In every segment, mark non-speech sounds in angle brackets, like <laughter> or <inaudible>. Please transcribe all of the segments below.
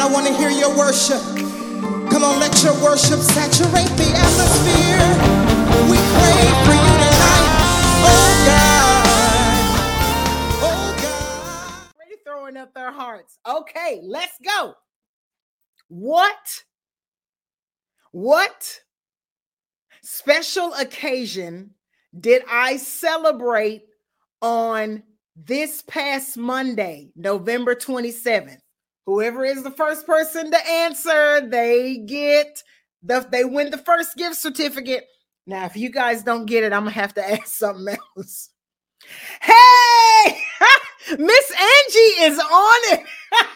I want to hear your worship. Come on, let your worship saturate the atmosphere. We pray for you tonight. Oh God. Oh God. Already throwing up their hearts. Okay, let's go. What? What special occasion did I celebrate on this past Monday, November 27th? Whoever is the first person to answer, they get the they win the first gift certificate. Now, if you guys don't get it, I'm gonna have to <laughs> ask something else. Hey, <laughs> Miss Angie is on it. <laughs>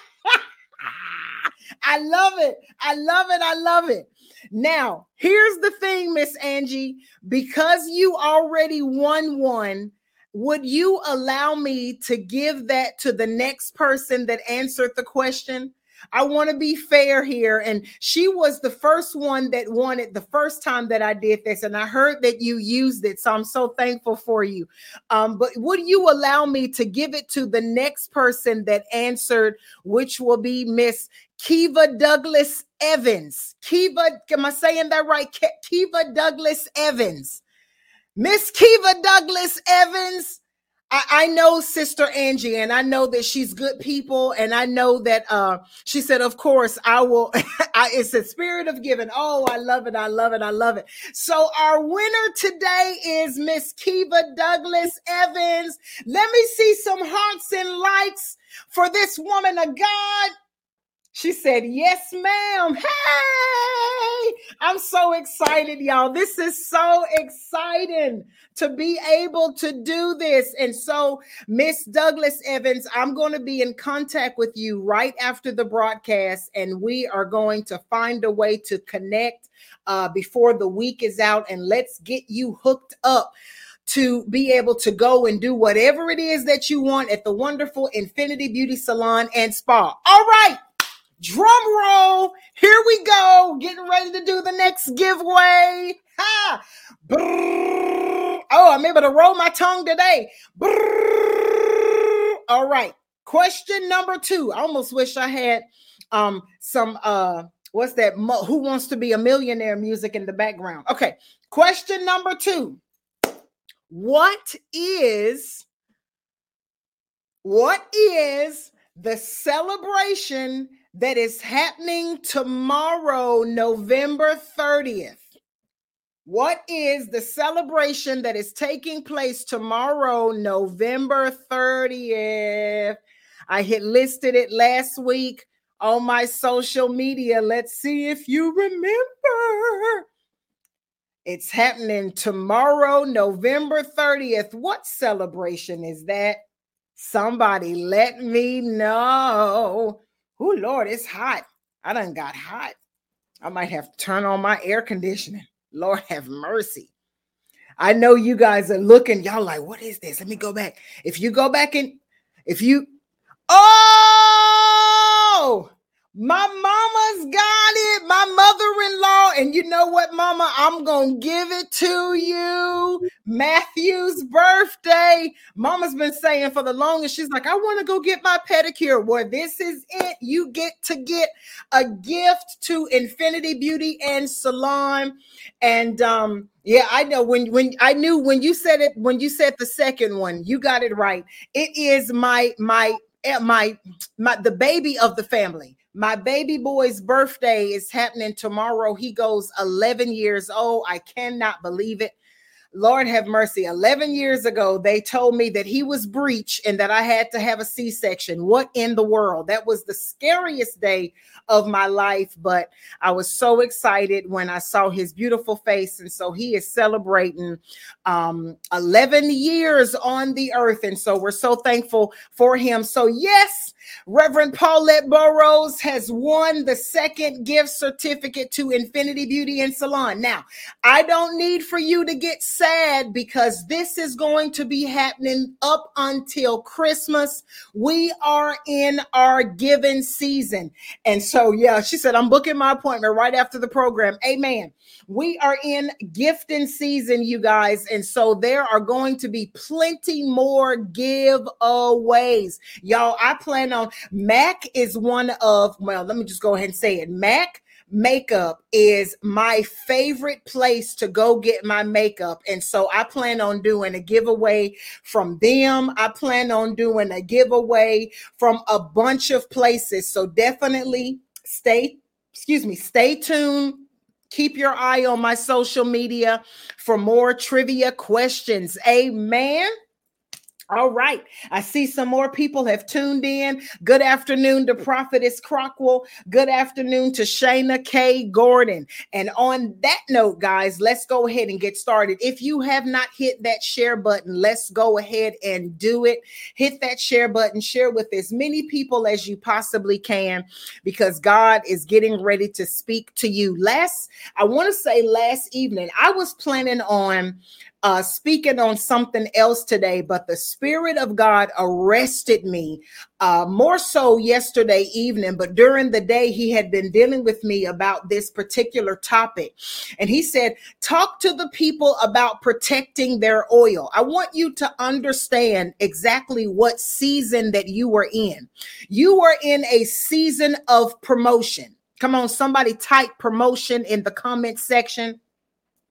I love it. I love it. I love it. Now, here's the thing, Miss Angie, because you already won one, would you allow me to give that to the next person that answered the question? I want to be fair here. And she was the first one that it the first time that I did this. And I heard that you used it. So I'm so thankful for you. Um, but would you allow me to give it to the next person that answered, which will be Miss Kiva Douglas Evans? Kiva, am I saying that right? Kiva Douglas Evans. Miss Kiva Douglas Evans. I, I, know Sister Angie, and I know that she's good people, and I know that uh, she said, "Of course, I will." <laughs> I, it's a spirit of giving. Oh, I love it! I love it! I love it! So our winner today is Miss Kiva Douglas Evans. Let me see some hearts and likes for this woman of God. She said, Yes, ma'am. Hey, I'm so excited, y'all. This is so exciting to be able to do this. And so, Miss Douglas Evans, I'm going to be in contact with you right after the broadcast, and we are going to find a way to connect uh, before the week is out, and let's get you hooked up to be able to go and do whatever it is that you want at the wonderful Infinity Beauty Salon and Spa. All right. Drum roll. Here we go. Getting ready to do the next giveaway. Ha! Oh, I'm able to roll my tongue today. Brrr. All right. Question number two. I almost wish I had um some uh what's that who wants to be a millionaire music in the background. Okay. Question number 2. What is what is the celebration that is happening tomorrow, November 30th. What is the celebration that is taking place tomorrow, November 30th? I had listed it last week on my social media. Let's see if you remember. It's happening tomorrow, November 30th. What celebration is that? Somebody let me know. Oh Lord, it's hot. I done got hot. I might have to turn on my air conditioning. Lord have mercy. I know you guys are looking, y'all like, what is this? Let me go back. If you go back and if you oh my mama's got it, my mother-in-law, and you know what, mama? I'm gonna give it to you. Matthew's birthday. Mama's been saying for the longest, she's like, I want to go get my pedicure. Well, this is it. You get to get a gift to Infinity Beauty and Salon. And um, yeah, I know when when I knew when you said it, when you said the second one, you got it right. It is my my eh, my my the baby of the family my baby boy's birthday is happening tomorrow. He goes 11 years old. I cannot believe it. Lord have mercy. 11 years ago, they told me that he was breech and that I had to have a C section. What in the world? That was the scariest day of my life, but I was so excited when I saw his beautiful face. And so he is celebrating um, 11 years on the earth. And so we're so thankful for him. So, yes, Reverend Paulette Burrows has won the second gift certificate to Infinity Beauty and Salon. Now, I don't need for you to get sad because this is going to be happening up until Christmas. We are in our giving season. And so, yeah, she said, I'm booking my appointment right after the program. Amen. We are in gifting season, you guys. And so there are going to be plenty more giveaways. Y'all, I plan on Mac is one of well, let me just go ahead and say it. Mac makeup is my favorite place to go get my makeup. And so I plan on doing a giveaway from them. I plan on doing a giveaway from a bunch of places. So definitely stay, excuse me, stay tuned. Keep your eye on my social media for more trivia questions. Amen. All right. I see some more people have tuned in. Good afternoon to Prophetess Crockwell. Good afternoon to Shayna K. Gordon. And on that note, guys, let's go ahead and get started. If you have not hit that share button, let's go ahead and do it. Hit that share button, share with as many people as you possibly can, because God is getting ready to speak to you. Last, I want to say last evening, I was planning on uh, speaking on something else today, but the Spirit of God arrested me uh, more so yesterday evening. But during the day, He had been dealing with me about this particular topic. And He said, Talk to the people about protecting their oil. I want you to understand exactly what season that you were in. You were in a season of promotion. Come on, somebody type promotion in the comment section.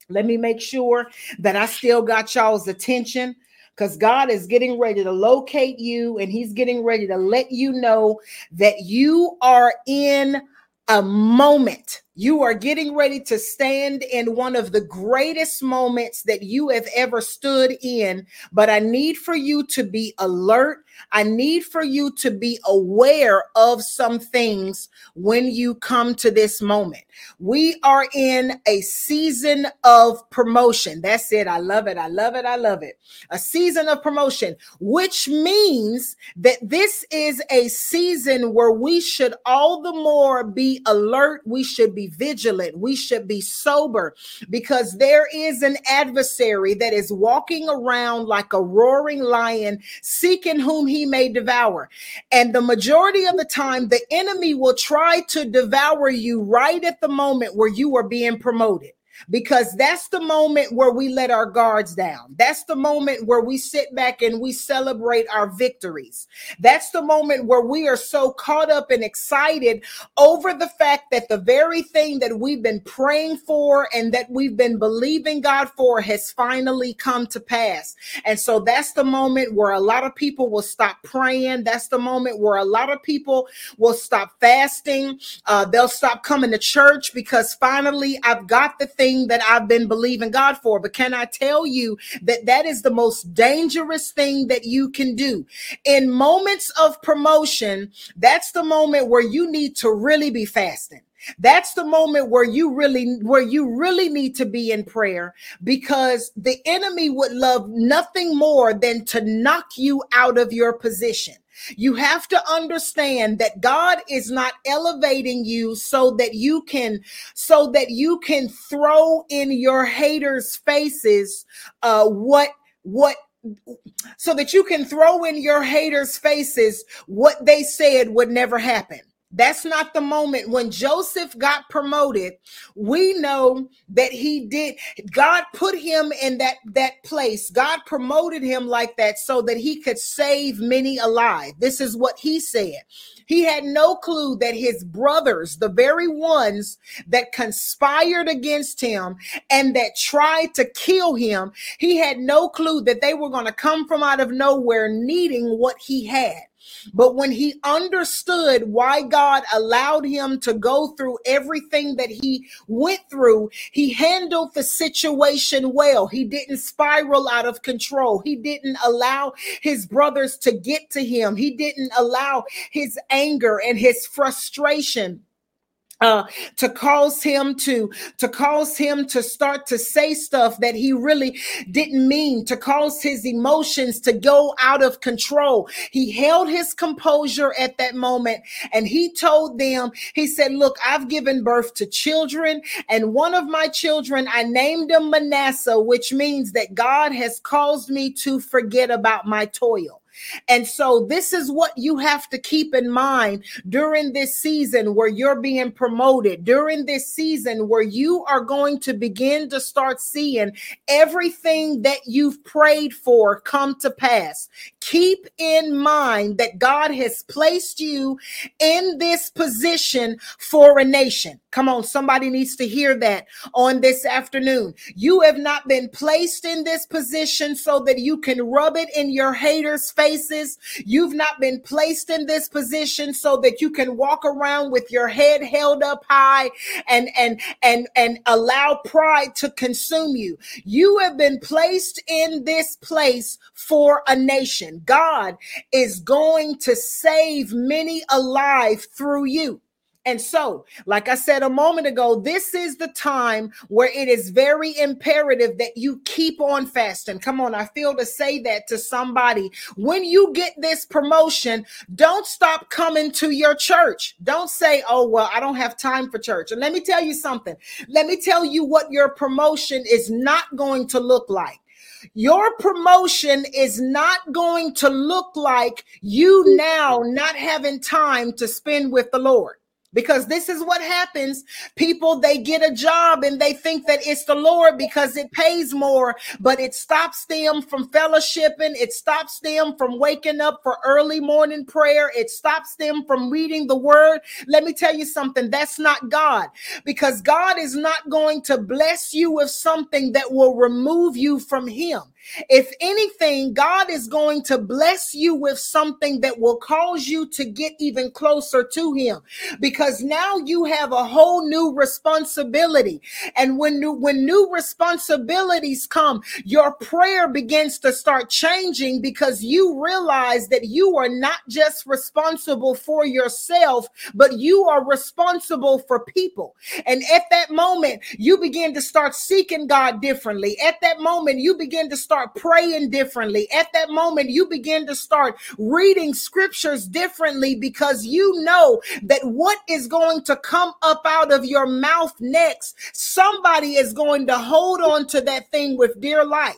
Let me make sure that I still got y'all's attention because God is getting ready to locate you and He's getting ready to let you know that you are in a moment. You are getting ready to stand in one of the greatest moments that you have ever stood in. But I need for you to be alert. I need for you to be aware of some things when you come to this moment. We are in a season of promotion. That's it. I love it. I love it. I love it. A season of promotion, which means that this is a season where we should all the more be alert. We should be vigilant. We should be sober because there is an adversary that is walking around like a roaring lion, seeking whom he may devour. And the majority of the time, the enemy will try to devour you right at the moment where you are being promoted because that's the moment where we let our guards down. That's the moment where we sit back and we celebrate our victories. That's the moment where we are so caught up and excited over the fact that the very thing that we've been praying for and that we've been believing God for has finally come to pass. And so that's the moment where a lot of people will stop praying. That's the moment where a lot of people will stop fasting. Uh, they'll stop coming to church because finally I've got the thing thing that I've been believing God for. But can I tell you that that is the most dangerous thing that you can do? In moments of promotion, that's the moment where you need to really be fasting. That's the moment where you really where you really need to be in prayer because the enemy would love nothing more than to knock you out of your position. You have to understand that God is not elevating you so that you can so that you can throw in your haters' faces uh what what so that you can throw in your haters' faces what they said would never happen. That's not the moment when Joseph got promoted. We know that he did. God put him in that that place. God promoted him like that so that he could save many alive. This is what he said. He had no clue that his brothers, the very ones that conspired against him and that tried to kill him, he had no clue that they were going to come from out of nowhere needing what he had. But when he understood why God allowed him to go through everything that he went through, he handled the situation well. He didn't spiral out of control. He didn't allow his brothers to get to him. He didn't allow his anger and his frustration uh, to cause him to to cause him to start to say stuff that he really didn't mean to cause his emotions to go out of control. He held his composure at that moment and he told them he said look i've given birth to children and one of my children i named him manasseh which means that god has caused me to forget about my toil and so, this is what you have to keep in mind during this season where you're being promoted, during this season where you are going to begin to start seeing everything that you've prayed for come to pass. Keep in mind that God has placed you in this position for a nation. Come on, somebody needs to hear that on this afternoon. You have not been placed in this position so that you can rub it in your haters' faces. You've not been placed in this position so that you can walk around with your head held up high and and and and allow pride to consume you. You have been placed in this place for a nation. God is going to save many alive through you. And so, like I said a moment ago, this is the time where it is very imperative that you keep on fasting. Come on, I feel to say that to somebody. When you get this promotion, don't stop coming to your church. Don't say, oh, well, I don't have time for church. And let me tell you something. Let me tell you what your promotion is not going to look like. Your promotion is not going to look like you now not having time to spend with the Lord because this is what happens. People they get a job and they think that it's the lord because it pays more but it stops them from fellowshipping. It stops them from waking up for early morning prayer. It stops them from reading the word. Let me tell you something. That's not god. Because god is not going to bless you with something that will remove you from him. If anything, God is going to bless you with something that will cause you to get even closer to Him because now you have a whole new responsibility. And when new, when new responsibilities come, your prayer begins to start changing because you realize that you are not just responsible for yourself, but you are responsible for people. And at that moment, you begin to start seeking God differently. At that moment, you begin to start praying differently. At that moment, you begin to start reading scriptures differently because you know that what is going to come up out of your mouth next, somebody is going to hold on to that thing with dear life.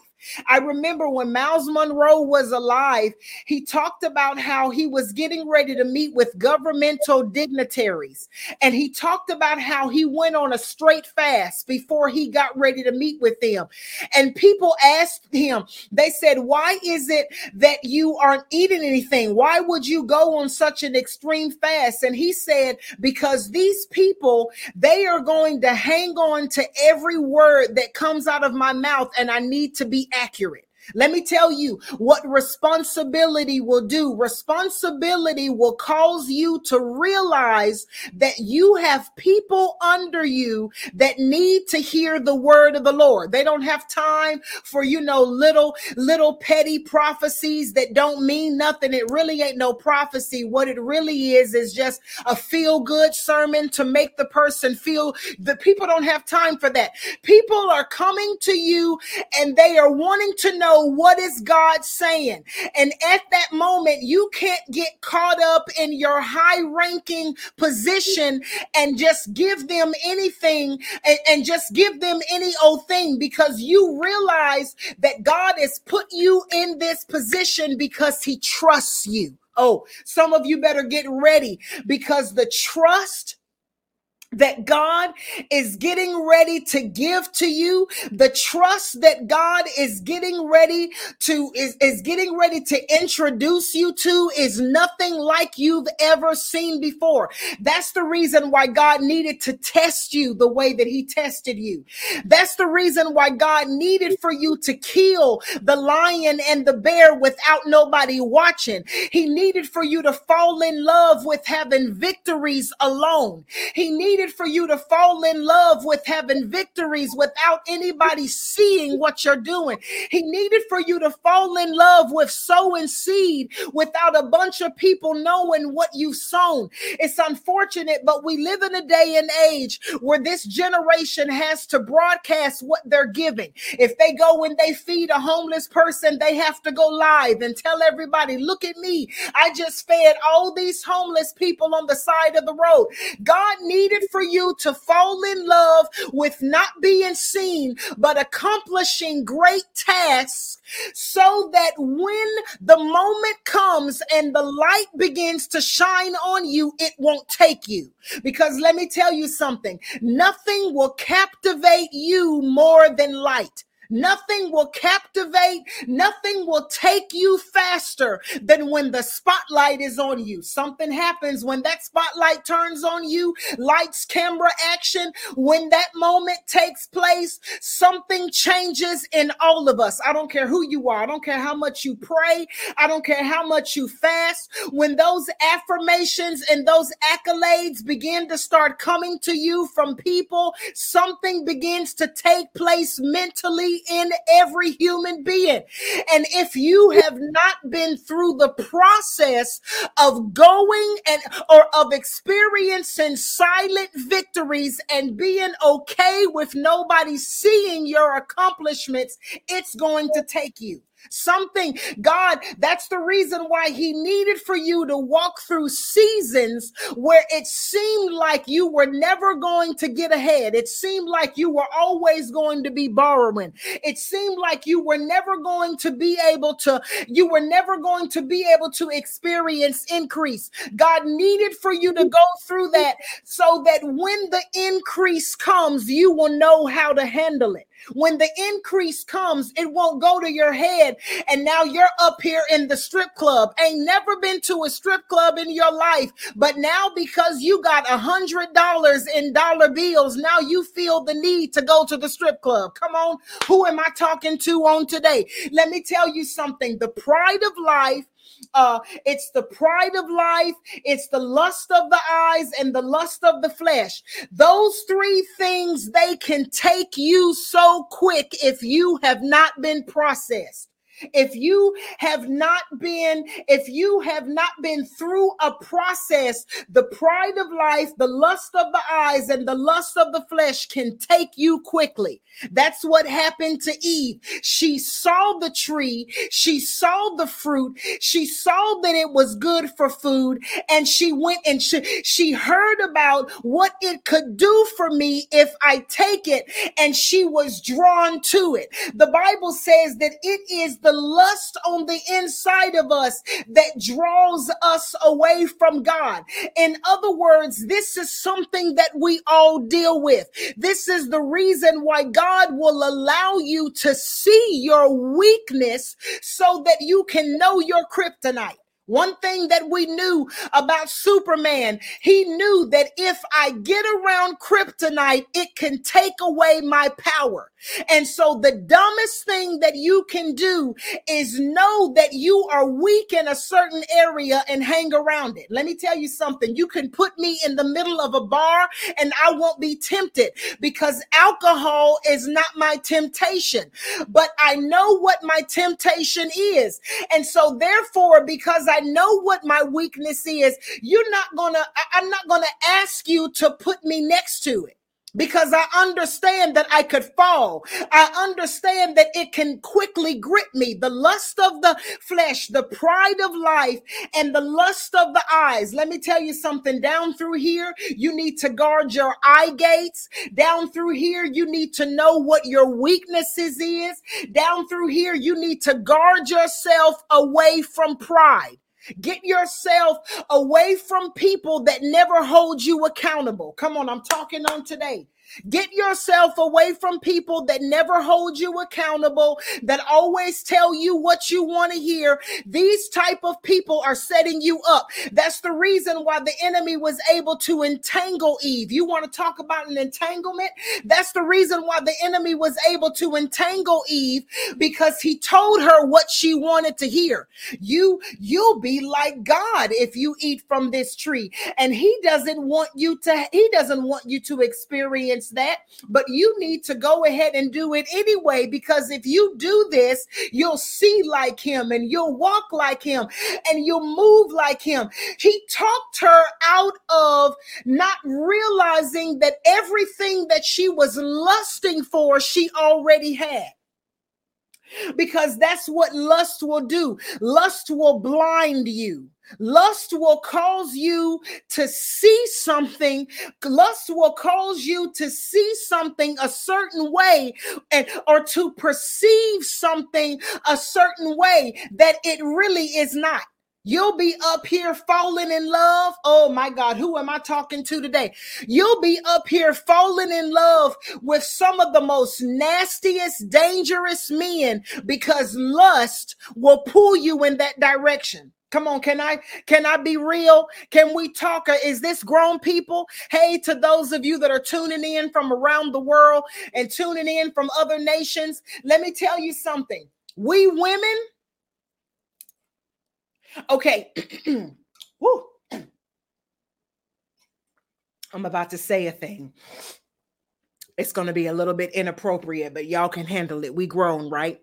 I remember when Myles Munroe was alive, he talked about how he was getting ready to meet with governmental dignitaries. And he talked about how he went on a straight fast before he got ready to meet with them. And people asked him, they said, Why is it that you aren't eating anything? Why would you go on such an extreme fast? And he said, Because these people, they are going to hang on to every word that comes out of my mouth, and I need to be accurate. Let me tell you what responsibility will do. Responsibility will cause you to realize that you have people under you that need to hear the word of the Lord. They don't have time for, you know, little, little petty prophecies that don't mean nothing. It really ain't no prophecy. What it really is, is just a feel good sermon to make the person feel the people don't have time for that. People are coming to you and they are wanting to know know what is God saying. And at that moment, you can't get caught up in your high ranking position and just give them anything and, and just give them any old thing because you realize that God has put you in this position because he trusts you. Oh, some of you better get ready because the trust that God is getting ready to give to you, the trust that God is getting ready to is, is getting ready to introduce you to is nothing like you've ever seen before. That's the reason why God needed to test you the way that he tested you. That's the reason why God needed for you to kill the lion and the bear without nobody watching. He needed for you to fall in love with having victories alone. He needed for you to fall in love with having victories without anybody seeing what you're doing. He needed for you to fall in love with sowing seed without a bunch of people knowing what you've sown. It's unfortunate, but we live in a day and age where this generation has to broadcast what they're giving. If they go and they feed a homeless person, they have to go live and tell everybody, look at me. I just fed all these homeless people on the side of the road. God needed for you to fall in love with not being seen, but accomplishing great tasks so that when the moment comes and the light begins to shine on you, it won't take you. Because let me tell you something nothing will captivate you more than light. Nothing will captivate, nothing will take you faster than when the spotlight is on you. Something happens when that spotlight turns on you, lights, camera, action. When that moment takes place, something changes in all of us. I don't care who you are, I don't care how much you pray, I don't care how much you fast. When those affirmations and those accolades begin to start coming to you from people, something begins to take place mentally in every human being. And if you have not been through the process of going and or of experiencing silent victories and being okay with nobody seeing your accomplishments, it's going to take you. Something, God, that's the reason why He needed for you to walk through seasons where it seemed like you were never going to get ahead. It seemed like you were always going to be borrowing. It seemed like you were never going to be able to, you were never going to be able to experience increase. God needed for you to go through that so that when the increase comes, you will know how to handle it. When the increase comes, it won't go to your head. And now you're up here in the strip club. Ain't never been to a strip club in your life. But now because you got a hundred dollars in dollar bills, now you feel the need to go to the strip club. Come on. Who am I talking to on today? Let me tell you something. The pride of life uh, it's the pride of life, it's the lust of the eyes, and the lust of the flesh. Those three things they can take you so quick if you have not been processed. If you have not been, if you have not been through a process, the pride of life, the lust of the eyes, and the lust of the flesh can take you quickly. That's what happened to Eve. She saw the tree, she saw the fruit, she saw that it was good for food, and she went and she, she heard about what it could do for me if I take it, and she was drawn to it. The Bible says that it is the lust on the inside of us that draws us away from God. In other words, this is something that we all deal with. This is the reason why God will allow you to see your weakness so that you can know your kryptonite. One thing that we knew about Superman, he knew that if I get around kryptonite, it can take away my power. And so the dumbest thing that you can do is know that you are weak in a certain area and hang around it. Let me tell you something. You can put me in the middle of a bar and I won't be tempted because alcohol is not my temptation, but I know what my temptation is. And so therefore, because I know what my weakness is, you're not gonna, I'm not gonna ask you to put me next to it because I understand that I could fall. I understand that it can quickly grip me. The lust of the flesh, the pride of life, and the lust of the eyes. Let me tell you something down through here, you need to guard your eye gates. Down through here, you need to know what your weaknesses is. Down through here, you need to guard yourself away from pride. Get yourself away from people that never hold you accountable. Come on, I'm talking on today. Get yourself away from people that never hold you accountable, that always tell you what you want to hear. These type of people are setting you up. That's the reason why the enemy was able to entangle Eve. You want to talk about an entanglement? That's the reason why the enemy was able to entangle Eve because he told her what she wanted to hear. You you'll be like God if you eat from this tree. And he doesn't want you to he doesn't want you to experience against that, but you need to go ahead and do it anyway because if you do this, you'll see like him and you'll walk like him and you'll move like him. He talked her out of not realizing that everything that she was lusting for, she already had because that's what lust will do. Lust will blind you. Lust will cause you to see something. Lust will cause you to see something a certain way and or to perceive something a certain way that it really is not. You'll be up here falling in love. Oh my God, who am I talking to today? You'll be up here falling in love with some of the most nastiest, dangerous men because lust will pull you in that direction. Come on, can I can I be real? Can we talk? Uh, is this grown people? Hey, to those of you that are tuning in from around the world and tuning in from other nations, let me tell you something. We women Okay. <clears throat> Woo. I'm about to say a thing. It's going to be a little bit inappropriate, but y'all can handle it. We grown, right?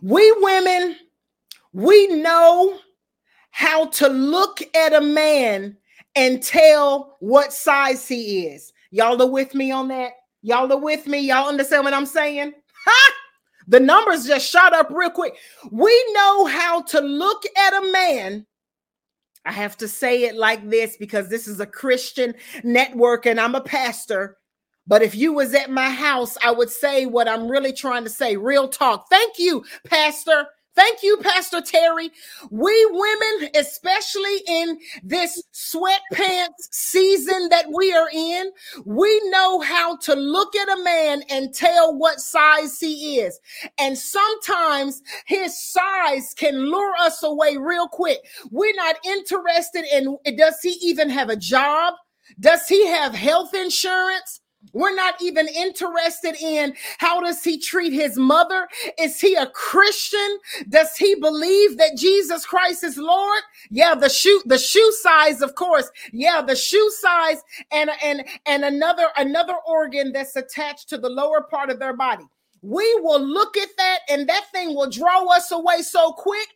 We women, we know how to look at a man and tell what size he is. Y'all are with me on that? Y'all are with me? Y'all understand what I'm saying? Ha! The numbers just shot up real quick. We know how to look at a man. I have to say it like this because this is a Christian network and I'm a pastor. But if you was at my house, I would say what I'm really trying to say. Real talk. Thank you, pastor. Thank you, Pastor Terry. We women, especially in this sweatpants season that we are in, we know how to look at a man and tell what size he is. And sometimes his size can lure us away real quick. We're not interested in does he even have a job? Does he have health insurance? We're not even interested in how does he treat his mother? Is he a Christian? Does he believe that Jesus Christ is Lord? Yeah, the shoe the shoe size of course. Yeah, the shoe size and and and another another organ that's attached to the lower part of their body. We will look at that and that thing will draw us away so quick.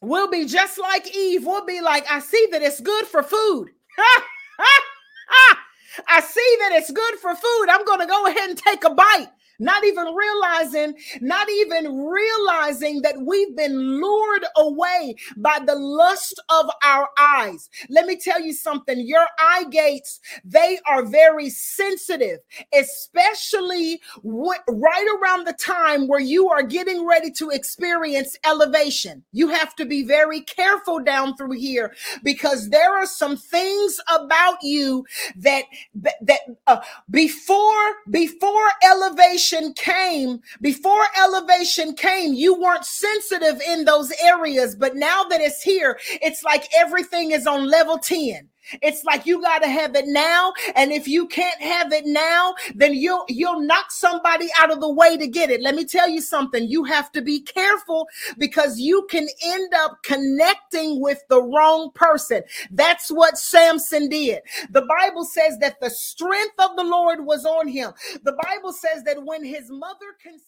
We'll be just like Eve. We'll be like, I see that it's good for food. <laughs> I see that it's good for food. I'm going to go ahead and take a bite not even realizing, not even realizing that we've been lured away by the lust of our eyes. Let me tell you something your eye gates, they are very sensitive, especially right around the time where you are getting ready to experience elevation. You have to be very careful down through here because there are some things about you that that uh, before before elevation elevation came, before elevation came, you weren't sensitive in those areas. But now that it's here, it's like everything is on level 10. It's like you got to have it now, and if you can't have it now, then you'll you'll knock somebody out of the way to get it. Let me tell you something. You have to be careful because you can end up connecting with the wrong person. That's what Samson did. The Bible says that the strength of the Lord was on him. The Bible says that when his mother conceived